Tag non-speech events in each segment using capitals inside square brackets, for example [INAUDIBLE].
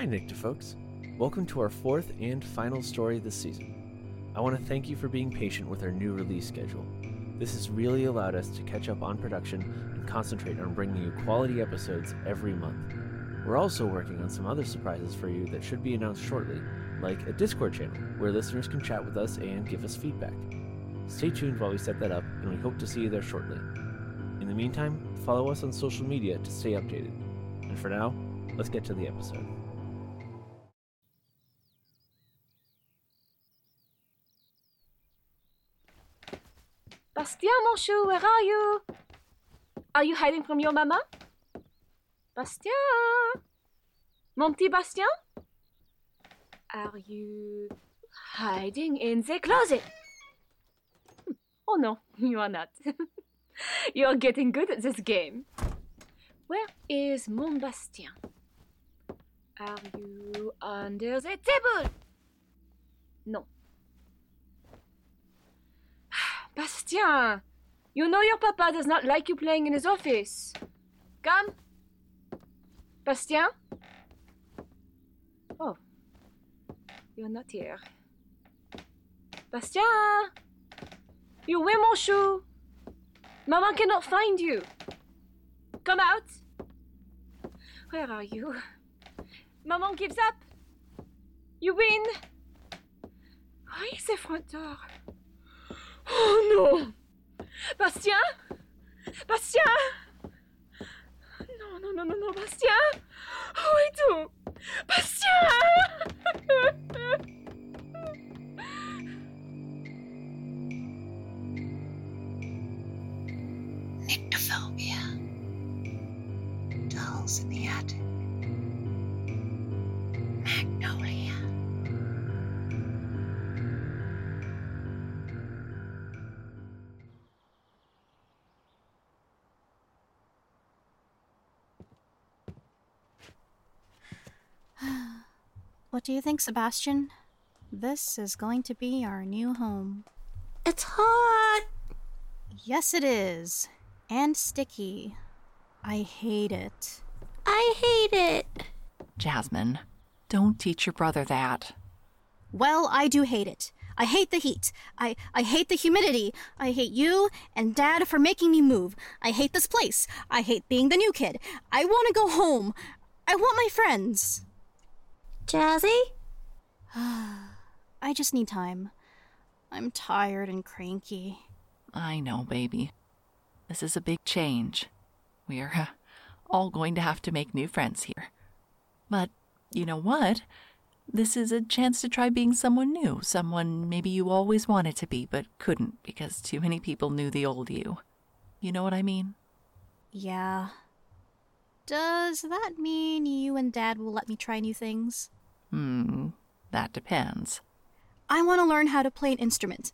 Hi, Nycto folks. Welcome to our fourth and final story this season. I want to thank you for being patient with our new release schedule. This has really allowed us to catch up on production and concentrate on bringing you quality episodes every month. We're also working on some other surprises for you that should be announced shortly, like a Discord channel where listeners can chat with us and give us feedback. Stay tuned while we set that up, and we hope to see you there shortly. In the meantime, follow us on social media to stay updated. And for now, let's get to the episode. Bastien, mon chou, where are you? Are you hiding from your mama? Bastien? Mon petit Bastien? Are you hiding in the closet? Hmm. Oh no, [LAUGHS] you are not. [LAUGHS] You're getting good at this game. Where is mon Bastien? Are you under the table? No. Bastien! You know your papa does not like you playing in his office. Come. Bastien? Oh. You're not here. Bastien! You wear mon shoe. Mama cannot find you. Come out. Where are you? Maman gives up. You win. Why is the front door? Oh no! Bastien? Bastien? No, no, no, no, no, Bastien! Oh, I do! Bastien! [LAUGHS] What do you think, Sebastian? This is going to be our new home. It's hot. Yes, it is. And sticky. I hate it. I hate it. Jasmine, don't teach your brother that. Well, I do hate it. I hate the heat. I, I hate the humidity. I hate you and Dad for making me move. I hate this place. I hate being the new kid. I want to go home. I want my friends. Jazzy? [SIGHS] I just need time. I'm tired and cranky. I know, baby. This is a big change. We're uh, all going to have to make new friends here. But you know what? This is a chance to try being someone new, someone maybe you always wanted to be but couldn't because too many people knew the old you. You know what I mean? Yeah. Does that mean you and Dad will let me try new things? Hmm, that depends. I want to learn how to play an instrument.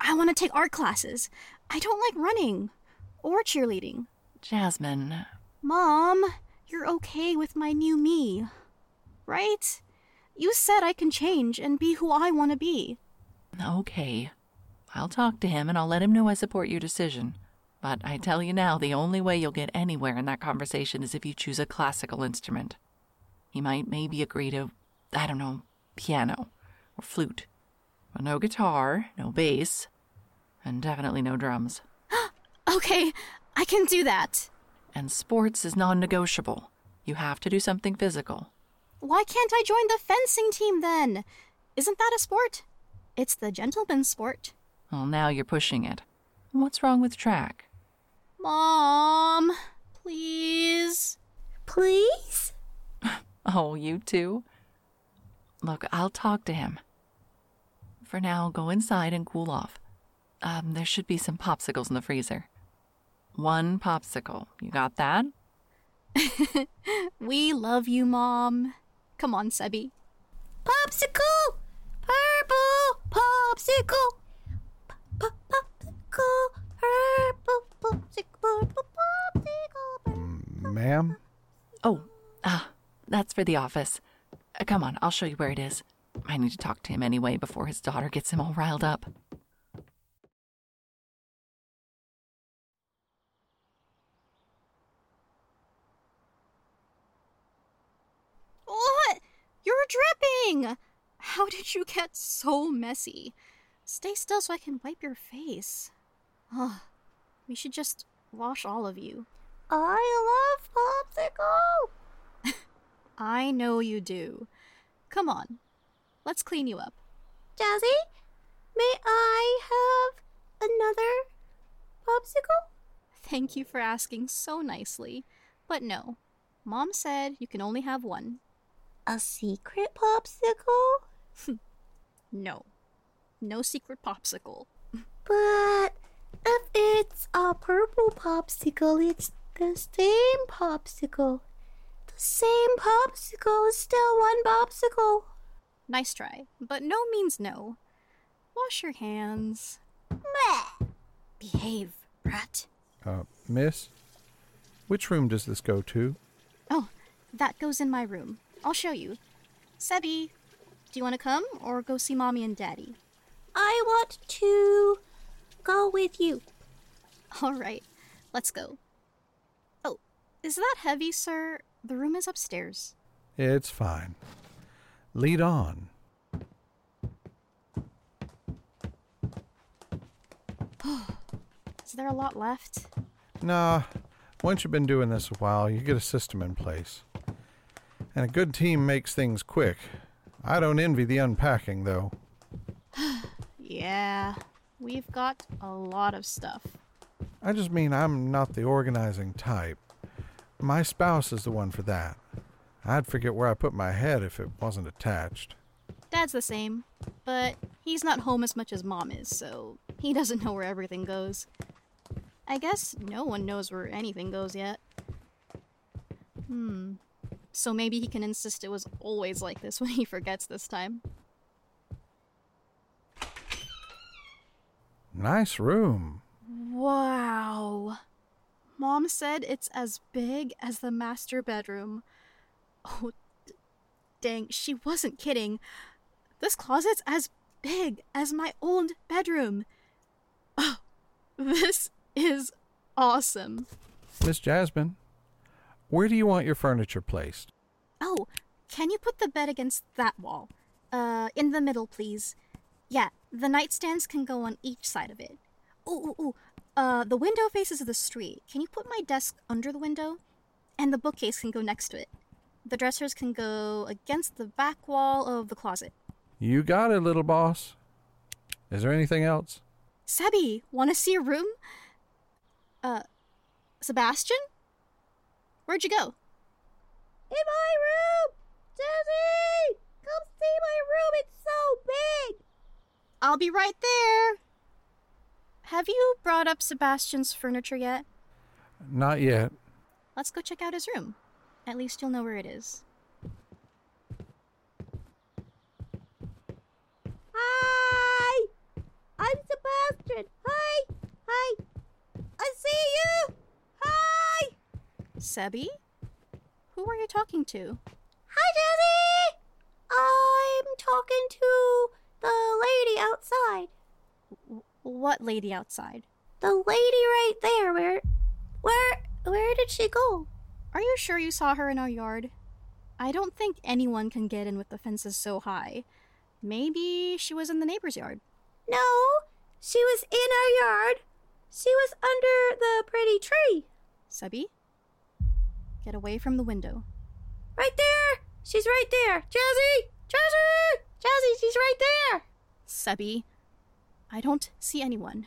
I want to take art classes. I don't like running or cheerleading. Jasmine, Mom, you're okay with my new me, right? You said I can change and be who I want to be. okay. I'll talk to him and I'll let him know I support your decision. But I tell you now, the only way you'll get anywhere in that conversation is if you choose a classical instrument. He might maybe agree to, I don't know, piano or flute. But no guitar, no bass, and definitely no drums. [GASPS] Okay, I can do that. And sports is non negotiable. You have to do something physical. Why can't I join the fencing team then? Isn't that a sport? It's the gentleman's sport. Well, now you're pushing it. What's wrong with track? Mom, please. Please? [LAUGHS] Oh, you too? Look, I'll talk to him. For now, go inside and cool off. Um, there should be some popsicles in the freezer. One popsicle. You got that? [LAUGHS] We love you, Mom. Come on, Sebby. Popsicle! Purple popsicle! P- Popsicle! Purple popsicle! Purple popsicle! Ma'am? Oh, ah, that's for the office. Uh, come on, I'll show you where it is. I need to talk to him anyway before his daughter gets him all riled up. What? You're dripping! How did you get so messy? Stay still so I can wipe your face. Ugh. We should just wash all of you. I love popsicle. I know you do. Come on. Let's clean you up. Jazzy, may I have another popsicle? Thank you for asking so nicely. But no. Mom said you can only have one. A secret popsicle? [LAUGHS] No. No secret popsicle. [LAUGHS] But if it's a purple popsicle, it's the same popsicle. The same popsicle is still one popsicle. Nice try, but no means no. Wash your hands. Meh. Behave, brat. Uh, miss? Which room does this go to? Oh, that goes in my room. I'll show you. Sebi, do you want to come or go see mommy and daddy? I want to go with you. All right, let's go. Oh, is that heavy, sir? The room is upstairs. It's fine. Lead on. [GASPS] Is there a lot left? Nah, once you've been doing this a while, you get a system in place. And a good team makes things quick. I don't envy the unpacking, though. [SIGHS] Yeah, we've got a lot of stuff. I just mean I'm not the organizing type. My spouse is the one for that. I'd forget where I put my head if it wasn't attached. Dad's the same, but he's not home as much as mom is, so he doesn't know where everything goes. I guess no one knows where anything goes yet. Hmm. So maybe he can insist it was always like this when he forgets this time. Nice room. Wow. Mom said it's as big as the master bedroom. Oh, d- dang, she wasn't kidding. This closet's as big as my old bedroom. Oh, this is awesome. Miss Jasmine, where do you want your furniture placed? Oh, can you put the bed against that wall? Uh, in the middle, please. Yeah, the nightstands can go on each side of it. Ooh, ooh, ooh. Uh, the window faces the street. Can you put my desk under the window? And the bookcase can go next to it. The dressers can go against the back wall of the closet. You got it, little boss. Is there anything else? Sebi, want to see a room? Uh, Sebastian? Where'd you go? In my room! Jazzy! Come see my room, it's so big! I'll be right there. Have you brought up Sebastian's furniture yet? Not yet. Let's go check out his room. At least you'll know where it is. Hi! I'm Sebastian. Hi! Hi! I see you! Hi! Sebi? Who are you talking to? Hi, Jazzy! I'm talking to the lady outside. W- what lady outside? The lady right there. Where, where, where did she go? Are you sure you saw her in our yard? I don't think anyone can get in with the fences so high. Maybe she was in the neighbor's yard. No, she was in our yard. She was under the pretty tree. Subby, Get away from the window. Right there. She's right there. Jazzy! Jazzy! Jazzy, she's right there. Sebi, I don't see anyone.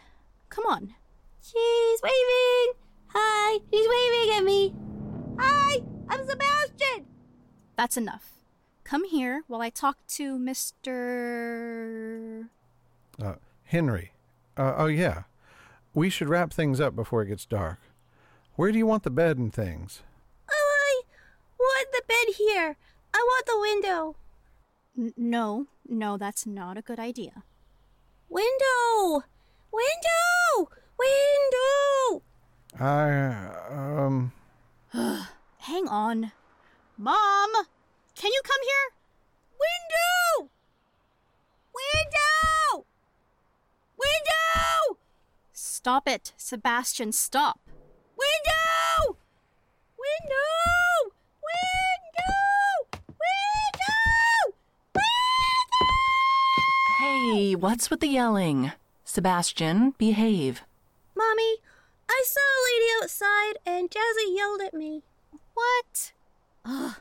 Come on. She's waving. Hi, she's waving at me. Hi, I'm Sebastian. That's enough. Come here while I talk to Mr. Uh, Henry. Uh, oh, yeah. We should wrap things up before it gets dark. Where do you want the bed and things? Oh, I want the bed here. I want the window. N- no, no, that's not a good idea. Window! Window! Window! I, um, [SIGHS] Hang on. Mom! Can you come here? Window! Window! Window! Stop it, Sebastian, stop. Window! Window! Window! Window! Hey, what's with the yelling? Sebastian, behave. Mommy, I saw a lady outside and Jazzy yelled at me. What? Ugh.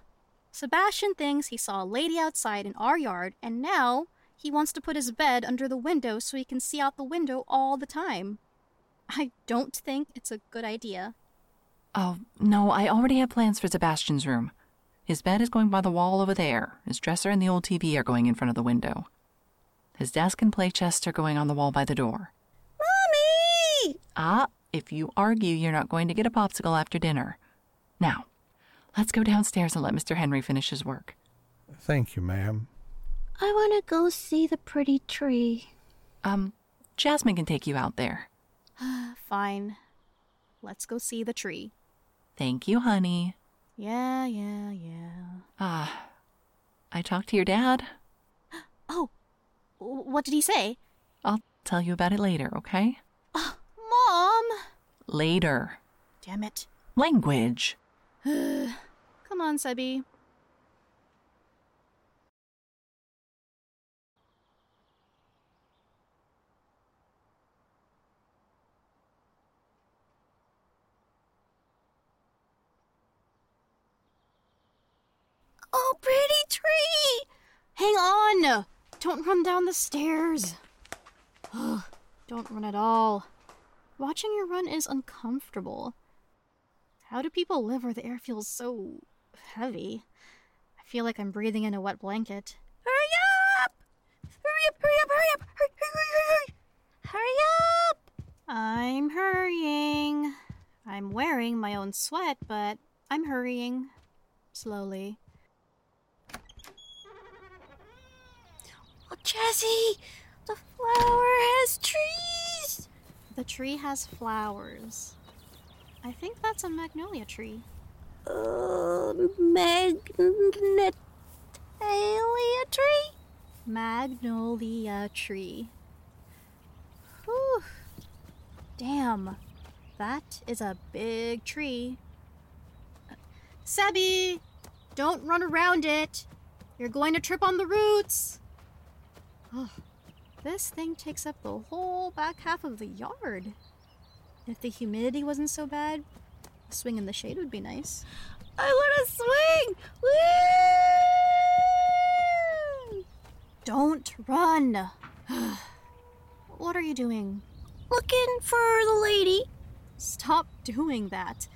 Sebastian thinks he saw a lady outside in our yard, and now he wants to put his bed under the window so he can see out the window all the time. I don't think it's a good idea. Oh, no, I already have plans for Sebastian's room. His bed is going by the wall over there. His dresser and the old TV are going in front of the window. His desk and play chest are going on the wall by the door. Mommy! Ah, if you argue, you're not going to get a popsicle after dinner. Now, let's go downstairs and let Mr. Henry finish his work. Thank you, ma'am. I want to go see the pretty tree. Um, Jasmine can take you out there. [SIGHS] Fine. Let's go see the tree. Thank you, honey. Yeah, yeah, yeah. Ah, I talked to your dad. [GASPS] Oh, w- what did he say? I'll tell you about it later, okay? Ah, Mom! Later. Damn it. Language. [SIGHS] Come on, Sebby. Oh, pretty tree! Hang on! Don't run down the stairs. Ugh, don't run at all. Watching you run is uncomfortable. How do people live where the air feels so heavy? I feel like I'm breathing in a wet blanket. Hurry up! Hurry up, hurry up, hurry up! Hurry, hurry, hurry! Hurry up! I'm hurrying. I'm wearing my own sweat, but I'm hurrying. Slowly. Jazzy! The flower has trees! The tree has flowers. I think that's a magnolia tree. Uh, magnolia tree? Magnolia tree. Whew. Damn. That is a big tree. Sebby! Don't run around it! You're going to trip on the roots! Oh, this thing takes up the whole back half of the yard. If the humidity wasn't so bad, a swing in the shade would be nice. I want to swing! Don't run! [SIGHS] what are you doing? Looking for the lady. Stop doing that.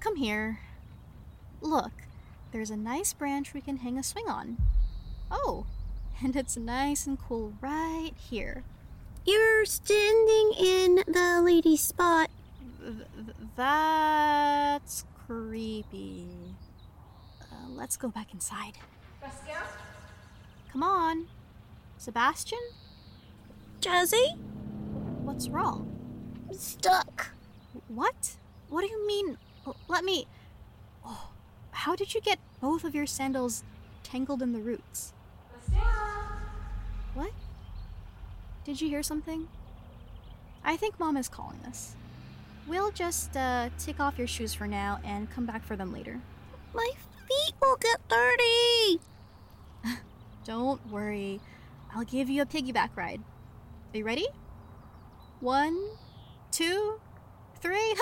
Come here. Look, there's a nice branch we can hang a swing on. Oh, and it's nice and cool right here. You're standing in the lady spot. Th- th- that's creepy. Uh, let's go back inside. Come on. Sebastian? Jazzy? What's wrong? Stuck. What? What do you mean? Let me. Oh, how did you get both of your sandals tangled in the roots? What? Did you hear something? I think Mom is calling us. We'll just uh, take off your shoes for now and come back for them later. My feet will get dirty. [LAUGHS] Don't worry. I'll give you a piggyback ride. Are you ready? One, two, three.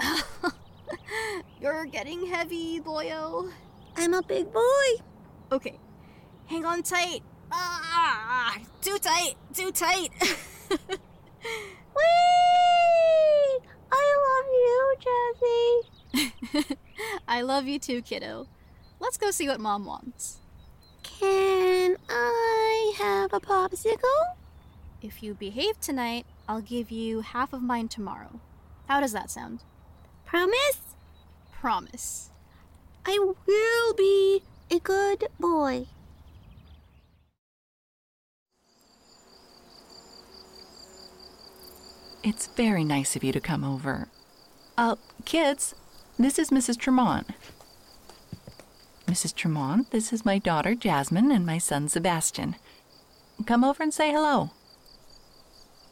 [LAUGHS] You're getting heavy, boyo. I'm a big boy. Okay, hang on tight. Ah, too tight, too tight. [LAUGHS] Whee! I love you, Jazzy. [LAUGHS] I love you too, kiddo. Let's go see what mom wants. Can I have a popsicle? If you behave tonight, I'll give you half of mine tomorrow. How does that sound? Promise? Promise. I will be a good boy. It's very nice of you to come over. Uh, kids, this is Mrs. Tremont. Mrs. Tremont, this is my daughter Jasmine and my son Sebastian. Come over and say hello.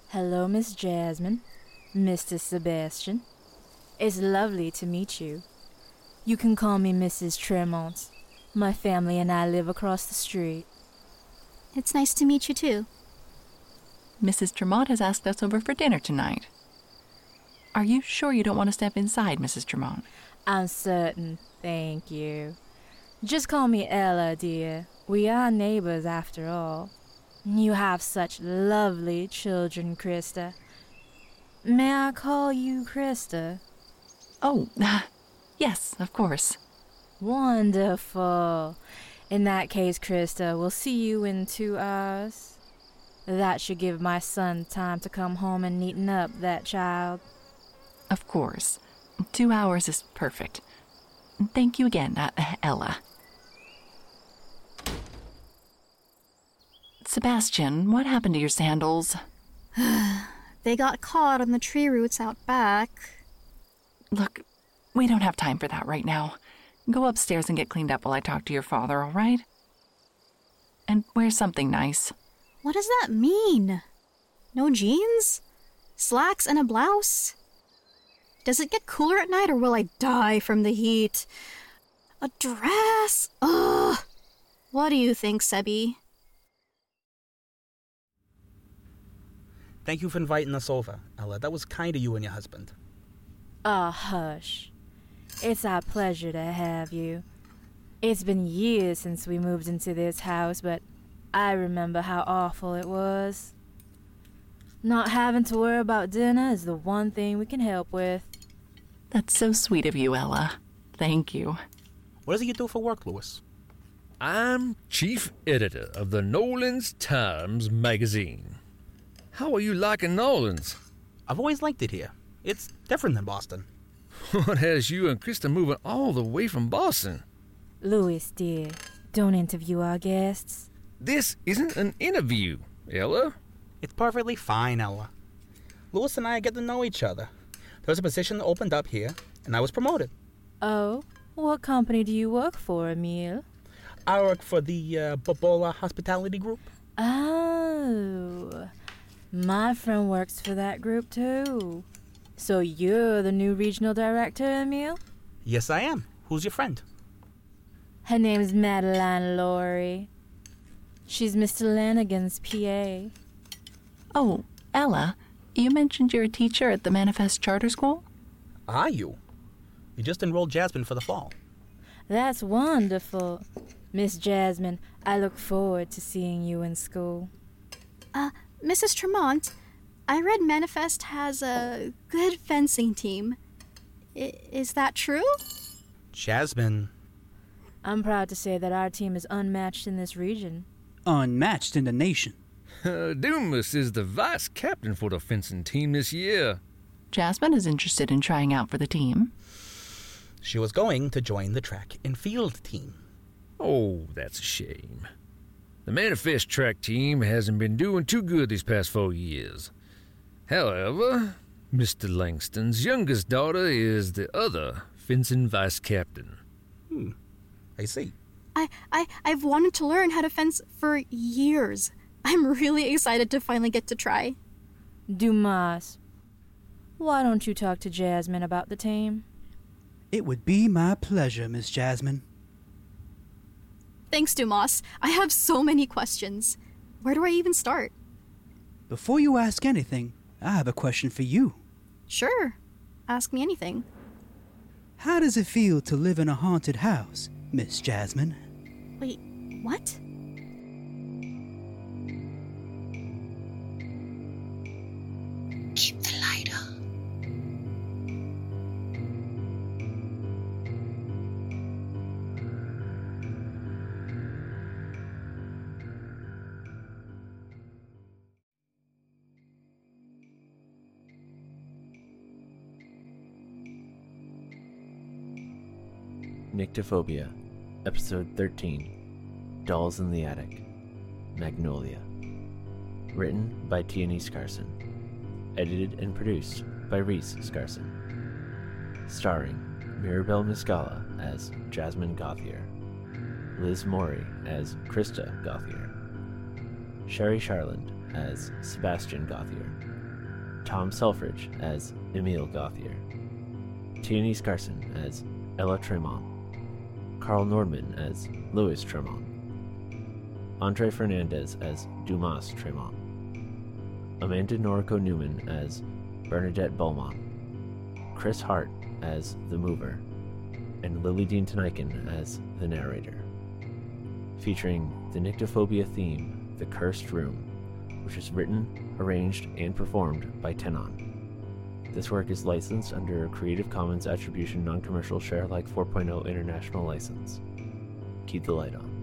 Hello, Miss Jasmine. Mr. Sebastian. It's lovely to meet you. You can call me Mrs. Tremont. My family and I live across the street. It's nice to meet you too. Mrs. Tremont has asked us over for dinner tonight. Are you sure you don't want to step inside, Mrs. Tremont? I'm certain, thank you. Just call me Ella, dear. We are neighbors after all. You have such lovely children, Krista. May I call you Krista? Oh, [LAUGHS] yes, of course. Wonderful. In that case, Krista, we'll see you in two hours. That should give my son time to come home and neaten up that child. Of course. Two hours is perfect. Thank you again, uh, Ella. Sebastian, what happened to your sandals? [SIGHS] They got caught on the tree roots out back. Look, we don't have time for that right now. Go upstairs and get cleaned up while I talk to your father, all right? And wear something nice. What does that mean? No jeans? Slacks and a blouse? Does it get cooler at night or will I die from the heat? A dress? Ugh. What do you think, Sebi? Thank you for inviting us over, Ella. That was kind of you and your husband. Ah, hush. It's our pleasure to have you. It's been years since we moved into this house, but I remember how awful it was. Not having to worry about dinner is the one thing we can help with. That's so sweet of you, Ella. Thank you. What does he do for work, Louis? I'm chief editor of the Nolans Times magazine. How are you liking Nolans? I've always liked it here. It's different than Boston. [LAUGHS] What has you and Krista moving all the way from Boston? Louis, dear, don't interview our guests. This isn't an interview, Ella. It's perfectly fine, Ella. Louis and I get to know each other. There was a position that opened up here, and I was promoted. Oh, what company do you work for, Emile? I work for the uh, Bobola Hospitality Group. Oh, my friend works for that group too. So you're the new regional director, Emile? Yes, I am. Who's your friend? Her name's Madeline Laurie. She's Mr. Lanigan's PA. Oh, Ella, you mentioned you're a teacher at the Manifest Charter School? Are you? We just enrolled Jasmine for the fall. That's wonderful. Miss Jasmine, I look forward to seeing you in school. Uh, Mrs. Tremont, I read Manifest has a good fencing team. I- is that true? Jasmine. I'm proud to say that our team is unmatched in this region. Unmatched in the nation. Uh, [LAUGHS] Dumas is the vice captain for the fencing team this year. Jasmine is interested in trying out for the team. She was going to join the track and field team. Oh, that's a shame. The Manifest track team hasn't been doing too good these past four years. However, Mr. Langston's youngest daughter is the other fencing vice captain. Hmm. I see. I, I, I've wanted to learn how to fence for years. I'm really excited to finally get to try. Dumas, why don't you talk to Jasmine about the team? It would be my pleasure, Miss Jasmine. Thanks, Dumas. I have so many questions. Where do I even start? Before you ask anything, I have a question for you. Sure. Ask me anything. How does it feel to live in a haunted house, Miss Jasmine? Wait, what? Keep the light on. Nyctophobia, Episode 13 Dolls in the Attic, Magnolia. Written by Tierney Scarson. Edited and produced by Reese Scarson. Starring Mirabelle Muscala as Jasmine Gauthier, Liz Morey as Krista Gauthier, Sherry Charland as Sebastian Gauthier, Tom Selfridge as Emile Gauthier, Tierney Scarson as Ella Tremont, Carl Nordman as Louis Tremont, Andre Fernandez as Dumas Tremont, Amanda Noriko Newman as Bernadette Beaumont, Chris Hart as the mover, and Lily Dean Tanikin as the narrator. Featuring the Nyctophobia theme, The Cursed Room, which is written, arranged, and performed by Tenon. This work is licensed under a Creative Commons Attribution Non Commercial Share Alike 4.0 International License. Keep the light on.